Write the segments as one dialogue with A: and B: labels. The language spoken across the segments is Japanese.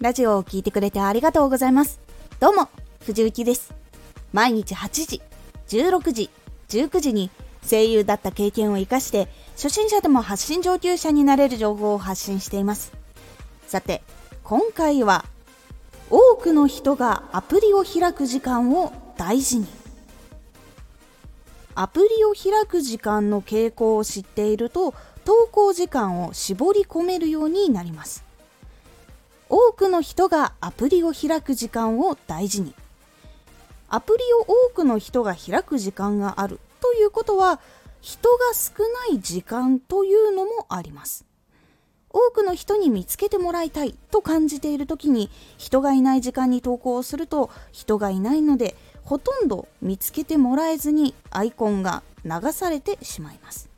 A: ラジオを聴いてくれてありがとうございます。どうも、藤幸です。毎日8時、16時、19時に声優だった経験を活かして、初心者でも発信上級者になれる情報を発信しています。さて、今回は、多くの人がアプリを開く時間を大事に。アプリを開く時間の傾向を知っていると、投稿時間を絞り込めるようになります。くの人がアプリを開く時間を大事に。アプリを多くの人が開く時間があるということは、人が少ない時間というのもあります。多くの人に見つけてもらいたいと感じている時に人がいない時間に投稿をすると人がいないのでほとんど見つけてもらえずにアイコンが流されてしまいます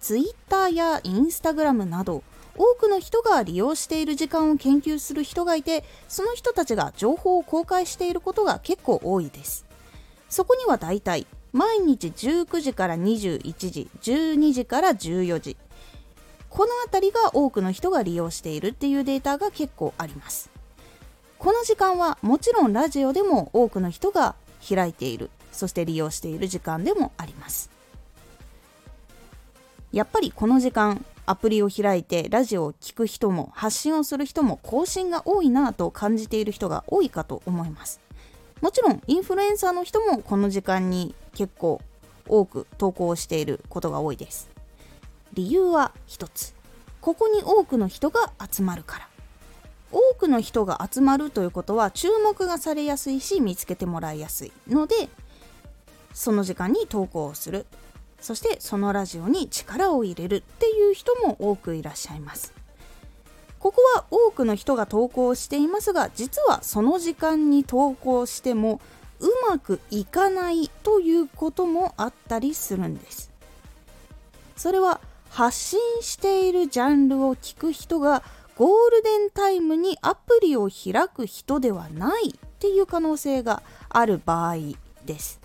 A: Twitter や Instagram など多くの人が利用している時間を研究する人がいてその人たちが情報を公開していることが結構多いです。そこにはだいたい毎日19時から21時12時から14時この辺りが多くの人が利用しているっていうデータが結構あります。この時間はもちろんラジオでも多くの人が開いているそして利用している時間でもあります。やっぱりこの時間アプリを開いてラジオを聴く人も発信をする人も更新が多いなと感じている人が多いかと思います。もちろんインフルエンサーの人もこの時間に結構多く投稿していることが多いです。理由は一つ。ここに多くの人が集まるから。多くの人が集まるということは注目がされやすいし見つけてもらいやすいのでその時間に投稿をする。そしてそのラジオに力を入れるっていう人も多くいらっしゃいます。ここは多くの人が投稿していますが実はその時間に投稿してもうまくいかないということもあったりするんです。それは発信しているジャンルを聞く人がゴールデンタイムにアプリを開く人ではないっていう可能性がある場合です。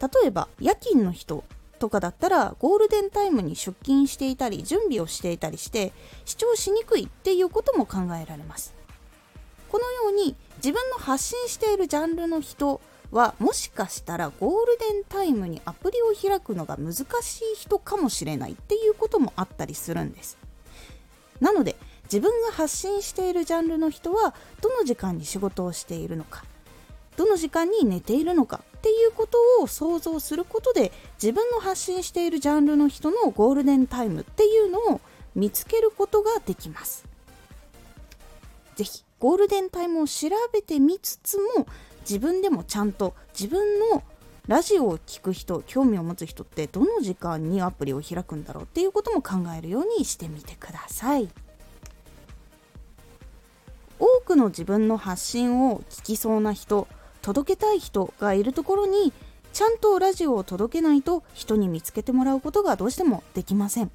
A: 例えば夜勤の人とかだったらゴールデンタイムに出勤していたり準備をしていたりして視聴しにくいっていうことも考えられます。このように自分の発信しているジャンルの人はもしかしたらゴールデンタイムにアプリを開くのが難しい人かもしれないっていうこともあったりするんです。なので自分が発信しているジャンルの人はどの時間に仕事をしているのかどの時間に寝ているのかっていうことを想像することで自分の発信しているジャンルの人のゴールデンタイムっていうのを見つけることができます。是非ゴールデンタイムを調べてみつつも自分でもちゃんと自分のラジオを聴く人興味を持つ人ってどの時間にアプリを開くんだろうっていうことも考えるようにしてみてください。多くの自分の発信を聞きそうな人届けたい人がいるところにちゃんとラジオを届けないと人に見つけてもらうことがどうしてもできません。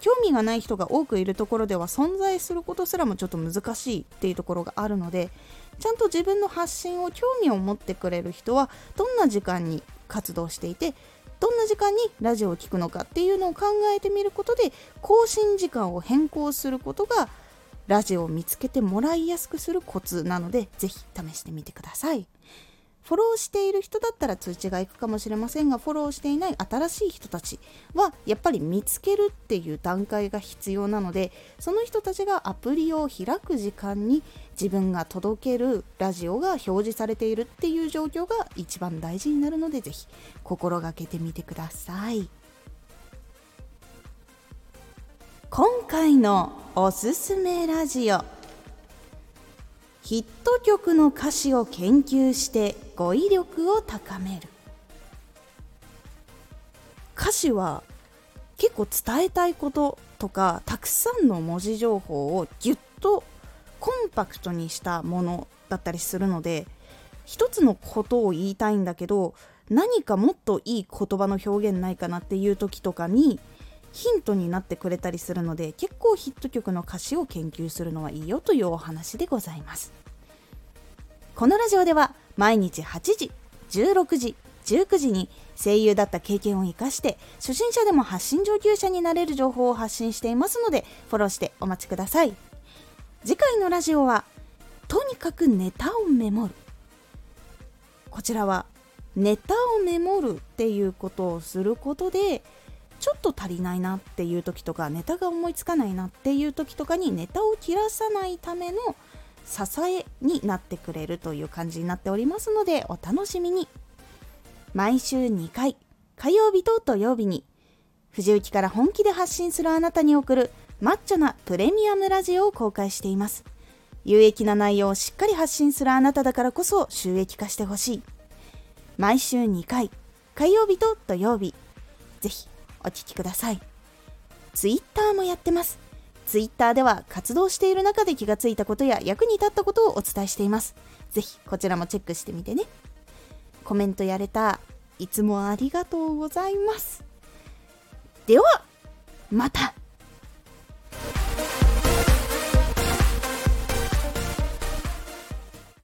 A: 興味がない人が多くいるところでは存在することすらもちょっと難しいっていうところがあるのでちゃんと自分の発信を興味を持ってくれる人はどんな時間に活動していてどんな時間にラジオを聴くのかっていうのを考えてみることで更新時間を変更することがラジオを見つけてもらいやすくするコツなのでぜひ試してみてください。フォローしている人だったら通知がいくかもしれませんがフォローしていない新しい人たちはやっぱり見つけるっていう段階が必要なのでその人たちがアプリを開く時間に自分が届けるラジオが表示されているっていう状況が一番大事になるのでぜひ心がけてみてください今回のおすすめラジオ。ヒット曲の歌詞を研究して語彙力を高める。歌詞は結構伝えたいこととかたくさんの文字情報をぎゅっとコンパクトにしたものだったりするので一つのことを言いたいんだけど何かもっといい言葉の表現ないかなっていう時とかにヒントになってくれたりするので結構ヒット曲の歌詞を研究するのはいいよというお話でございます。このラジオでは毎日8時16時19時に声優だった経験を生かして初心者でも発信上級者になれる情報を発信していますのでフォローしてお待ちください。次回のラジオはとにかくネタをメモる。こちらはネタをメモるっていうことをすることでちょっと足りないなっていう時とかネタが思いつかないなっていう時とかにネタを切らさないための支えになってくれるという感じになっておりますのでお楽しみに。毎週2回火曜日と土曜日に藤雪から本気で発信するあなたに送るマッチョなプレミアムラジオを公開しています。有益な内容をしっかり発信するあなただからこそ収益化してほしい。毎週2回火曜日と土曜日。ぜひお聴きください。ツイッターもやってます。ツイッターでは活動している中で気がついたことや役に立ったことをお伝えしています。ぜひこちらもチェックしてみてね。コメントやれた。いつもありがとうございます。ではまた。